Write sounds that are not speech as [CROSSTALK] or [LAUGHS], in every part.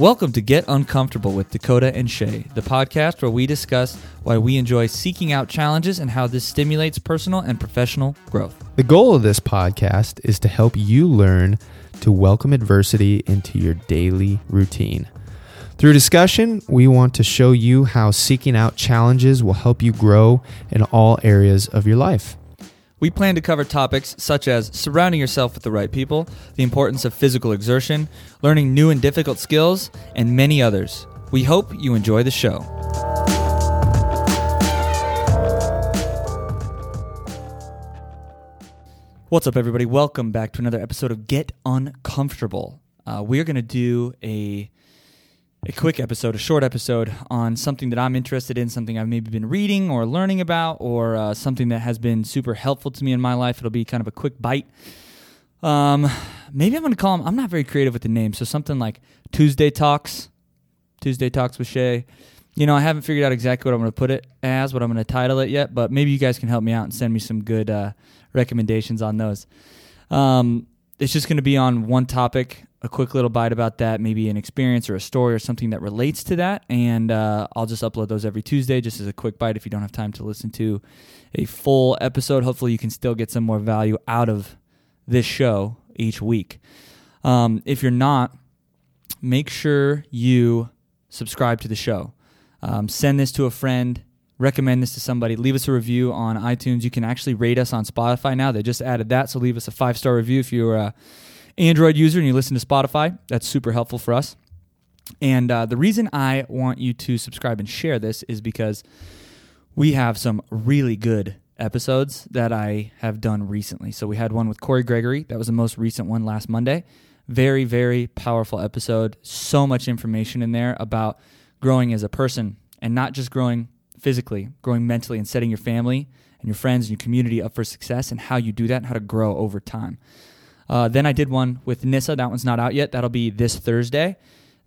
Welcome to Get Uncomfortable with Dakota and Shay, the podcast where we discuss why we enjoy seeking out challenges and how this stimulates personal and professional growth. The goal of this podcast is to help you learn to welcome adversity into your daily routine. Through discussion, we want to show you how seeking out challenges will help you grow in all areas of your life. We plan to cover topics such as surrounding yourself with the right people, the importance of physical exertion, learning new and difficult skills, and many others. We hope you enjoy the show. What's up, everybody? Welcome back to another episode of Get Uncomfortable. Uh, we're going to do a a quick episode, a short episode on something that I'm interested in, something I've maybe been reading or learning about, or uh, something that has been super helpful to me in my life. It'll be kind of a quick bite. Um, maybe I'm going to call them. I'm not very creative with the name, so something like Tuesday Talks, Tuesday Talks with Shay. You know, I haven't figured out exactly what I'm going to put it as, what I'm going to title it yet, but maybe you guys can help me out and send me some good uh, recommendations on those. Um, it's just going to be on one topic a quick little bite about that, maybe an experience or a story or something that relates to that. And uh, I'll just upload those every Tuesday just as a quick bite if you don't have time to listen to a full episode. Hopefully, you can still get some more value out of this show each week. Um, if you're not, make sure you subscribe to the show. Um, send this to a friend. Recommend this to somebody. Leave us a review on iTunes. You can actually rate us on Spotify now. They just added that, so leave us a five star review if you're. Uh, Android user and you listen to Spotify, that's super helpful for us. And uh, the reason I want you to subscribe and share this is because we have some really good episodes that I have done recently. So we had one with Corey Gregory. That was the most recent one last Monday. Very, very powerful episode. So much information in there about growing as a person and not just growing physically, growing mentally and setting your family and your friends and your community up for success and how you do that and how to grow over time. Uh, then I did one with Nissa. That one's not out yet. That'll be this Thursday.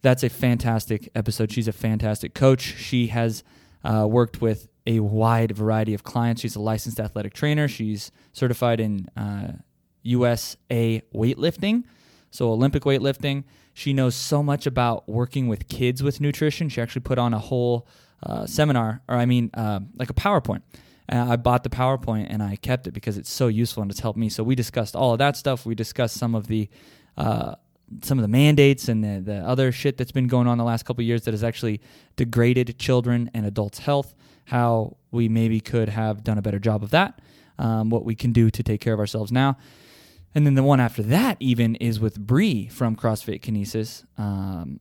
That's a fantastic episode. She's a fantastic coach. She has uh, worked with a wide variety of clients. She's a licensed athletic trainer. She's certified in uh, USA weightlifting, so Olympic weightlifting. She knows so much about working with kids with nutrition. She actually put on a whole uh, seminar, or I mean, uh, like a PowerPoint and I bought the PowerPoint and I kept it because it's so useful and it's helped me. So we discussed all of that stuff. We discussed some of the uh, some of the mandates and the, the other shit that's been going on the last couple years that has actually degraded children and adults' health. How we maybe could have done a better job of that. Um, what we can do to take care of ourselves now. And then the one after that, even, is with Bree from CrossFit Kinesis. Um,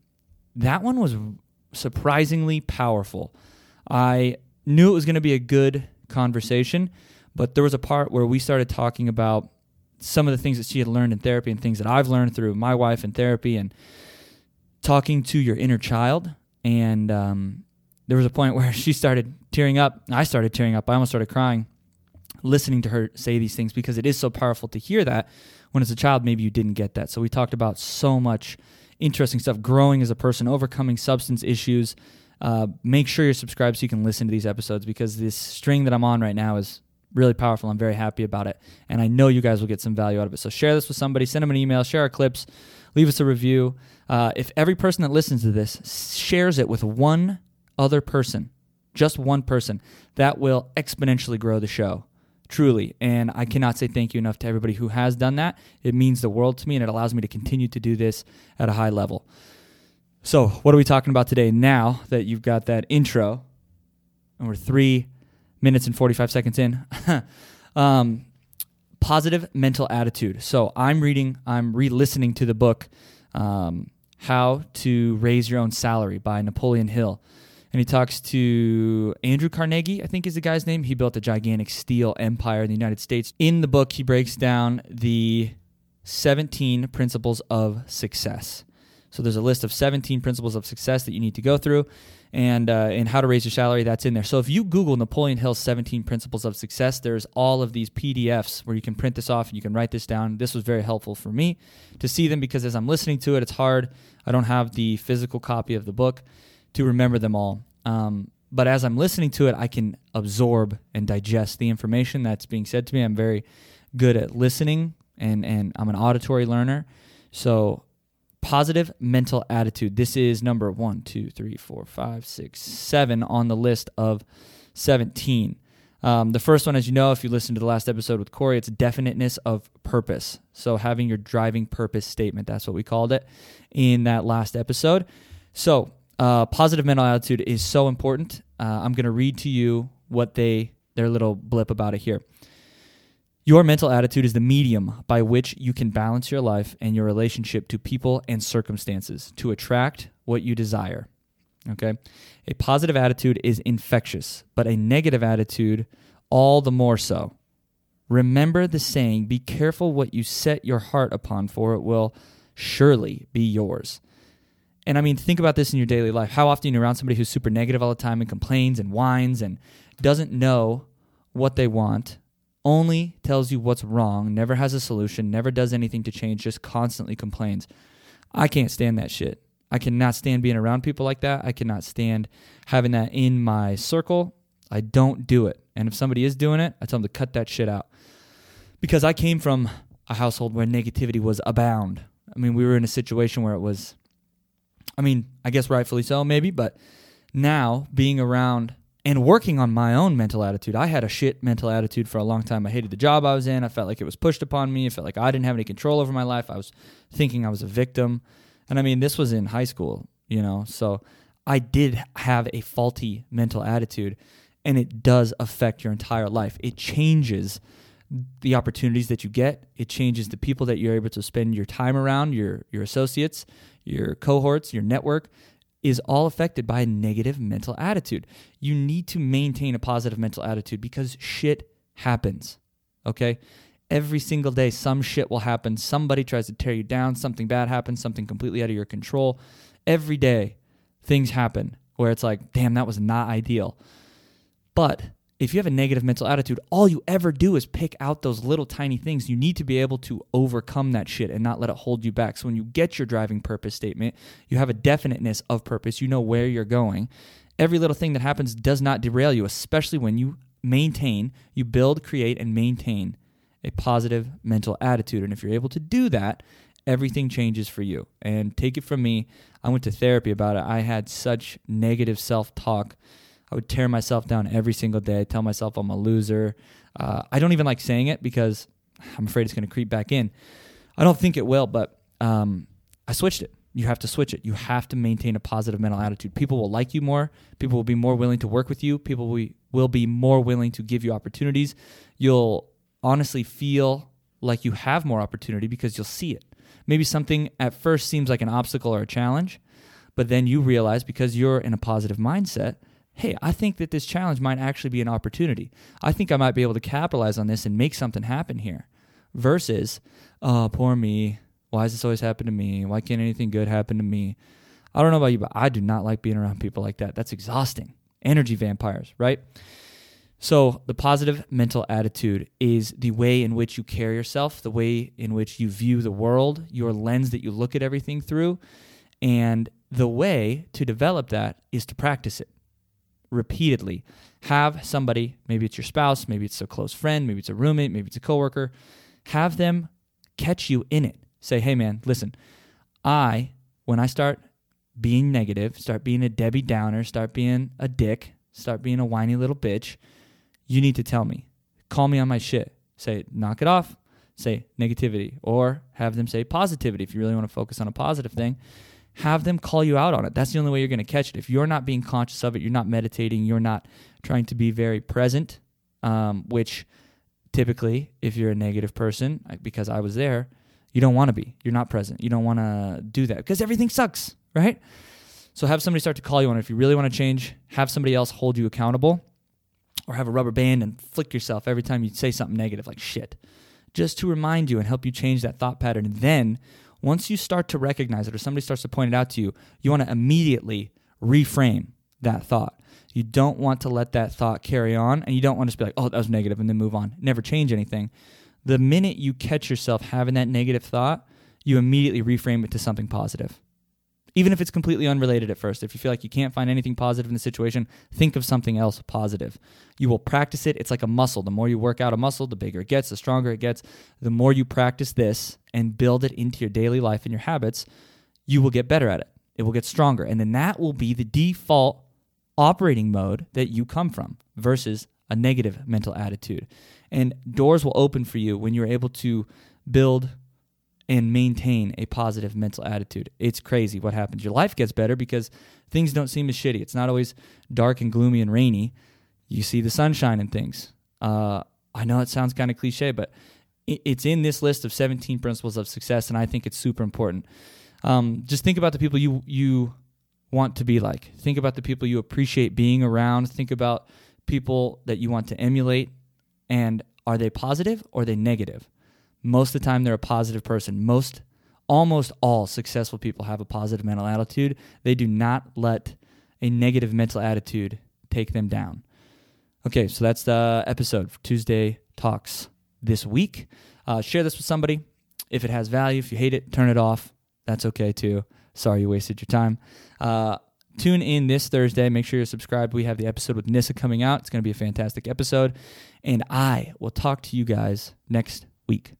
that one was surprisingly powerful. I knew it was going to be a good conversation. But there was a part where we started talking about some of the things that she had learned in therapy and things that I've learned through my wife in therapy and talking to your inner child. And um, there was a point [LAUGHS] where she started tearing up. I started tearing up. I almost started crying listening to her say these things because it is so powerful to hear that when as a child maybe you didn't get that. So we talked about so much interesting stuff growing as a person, overcoming substance issues, uh, make sure you're subscribed so you can listen to these episodes because this string that I'm on right now is really powerful. I'm very happy about it. And I know you guys will get some value out of it. So share this with somebody, send them an email, share our clips, leave us a review. Uh, if every person that listens to this shares it with one other person, just one person, that will exponentially grow the show. Truly. And I cannot say thank you enough to everybody who has done that. It means the world to me and it allows me to continue to do this at a high level. So, what are we talking about today now that you've got that intro? And we're three minutes and 45 seconds in. [LAUGHS] um, positive mental attitude. So, I'm reading, I'm re listening to the book, um, How to Raise Your Own Salary by Napoleon Hill. And he talks to Andrew Carnegie, I think is the guy's name. He built a gigantic steel empire in the United States. In the book, he breaks down the 17 principles of success. So there's a list of 17 principles of success that you need to go through, and uh, and how to raise your salary. That's in there. So if you Google Napoleon Hill's 17 principles of success, there's all of these PDFs where you can print this off and you can write this down. This was very helpful for me to see them because as I'm listening to it, it's hard. I don't have the physical copy of the book to remember them all. Um, but as I'm listening to it, I can absorb and digest the information that's being said to me. I'm very good at listening, and and I'm an auditory learner. So positive mental attitude. This is number one, two, three, four, five, six, seven on the list of 17. Um, the first one, as you know, if you listened to the last episode with Corey, it's definiteness of purpose. So having your driving purpose statement, that's what we called it in that last episode. So uh, positive mental attitude is so important. Uh, I'm going to read to you what they their little blip about it here. Your mental attitude is the medium by which you can balance your life and your relationship to people and circumstances to attract what you desire. Okay? A positive attitude is infectious, but a negative attitude all the more so. Remember the saying, be careful what you set your heart upon, for it will surely be yours. And I mean, think about this in your daily life. How often you're around somebody who's super negative all the time and complains and whines and doesn't know what they want, only tells you what's wrong, never has a solution, never does anything to change, just constantly complains. I can't stand that shit. I cannot stand being around people like that. I cannot stand having that in my circle. I don't do it. And if somebody is doing it, I tell them to cut that shit out. Because I came from a household where negativity was abound. I mean, we were in a situation where it was, I mean, I guess rightfully so, maybe, but now being around and working on my own mental attitude. I had a shit mental attitude for a long time. I hated the job I was in. I felt like it was pushed upon me. I felt like I didn't have any control over my life. I was thinking I was a victim. And I mean, this was in high school, you know, so I did have a faulty mental attitude, and it does affect your entire life. It changes the opportunities that you get. It changes the people that you're able to spend your time around, your your associates, your cohorts, your network is all affected by a negative mental attitude. You need to maintain a positive mental attitude because shit happens. Okay? Every single day, some shit will happen. Somebody tries to tear you down. Something bad happens. Something completely out of your control. Every day, things happen where it's like, damn, that was not ideal. But if you have a negative mental attitude, all you ever do is pick out those little tiny things. You need to be able to overcome that shit and not let it hold you back. So when you get your driving purpose statement, you have a definiteness of purpose. You know where you're going. Every little thing that happens does not derail you, especially when you maintain, you build, create, and maintain a positive mental attitude. And if you're able to do that, everything changes for you. And take it from me, I went to therapy about it. I had such negative self talk I would tear myself down every single day. I tell myself I'm a loser. Uh, I don't even like saying it because I'm afraid it's going to creep back in. I don't think it will, but um, I switched it. You have to switch it. You have to maintain a positive mental attitude. People will like you more. People will be more willing to work with you. People will be, will be more willing to give you opportunities. You'll honestly feel like you have more opportunity because you'll see it. Maybe something at first seems like an obstacle or a challenge, but then you realize because you're in a positive mindset hey, I think that this challenge might actually be an opportunity. I think I might be able to capitalize on this and make something happen here. Versus, oh, poor me. Why does this always happen to me? Why can't anything good happen to me? I don't know about you, but I do not like being around people like that. That's exhausting. Energy vampires, right? So, the positive mental attitude is the way in which you carry yourself, the way in which you view the world, your lens that you look at everything through. And the way to develop that is to practice it repeatedly. Have somebody, maybe it's your spouse, maybe it's a close friend, maybe it's a roommate, maybe it's a coworker, have them catch you in it. Say, hey man, listen, I, when I start being negative, start being a Debbie Downer, start being a dick, start being a whiny little bitch, you need to tell me. Call me on my shit. Say, knock it off. Say negativity. Or have them say positivity if you really want to focus on a positive thing have them call you out on it. That's the only way you're going to catch it. If you're not being conscious of it, you're not meditating, you're not trying to be very present, um, which typically, if you're a negative person, because I was there, you don't want to be. You're not present. You don't want to do that because everything sucks, right? So have somebody start to call you on it. If you really want to change, have somebody else hold you accountable or have a rubber band and flick yourself every time you say something negative like shit, just to remind you and help you change that thought pattern. And then once you start to recognize it or somebody starts to point it out to you, you want to immediately reframe that thought. You don't want to let that thought carry on and you don't want to just be like, oh, that was negative and then move on. Never change anything. The minute you catch yourself having that negative thought, you immediately reframe it to something positive even if it's completely unrelated at first. If you feel like you can't find anything positive in the situation, think of something else positive. You will practice it. It's like a muscle. The more you work out a muscle, the bigger it gets, the stronger it gets. The more you practice this and build it into your daily life and your habits, you will get better at it. It will get stronger. And then that will be the default operating mode that you come from versus a negative mental attitude. And doors will open for you when you're able to build and maintain a positive mental attitude. It's crazy what happens. Your life gets better because things don't seem as shitty. It's not always dark and gloomy and rainy. You see the sunshine and things. Uh, I know it sounds kind of cliche, but it's in this list of 17 principles of success, and I think it's super important. Um, just think about the people you you want to be like. Think about the people you appreciate being around. Think about people that you want to emulate, and are they positive or are they negative? Most of the time, they're a positive person. Most, almost all successful people have a positive mental attitude. They do not let a negative mental attitude take them down. Okay, so that's the episode for Tuesday Talks this week. Uh, share this with somebody. If it has value, if you hate it, turn it off. That's okay too. Sorry you wasted your time. Uh, tune in this Thursday. Make sure you're subscribed. We have the episode with Nissa coming out. It's going to be a fantastic episode. And I will talk to you guys next week.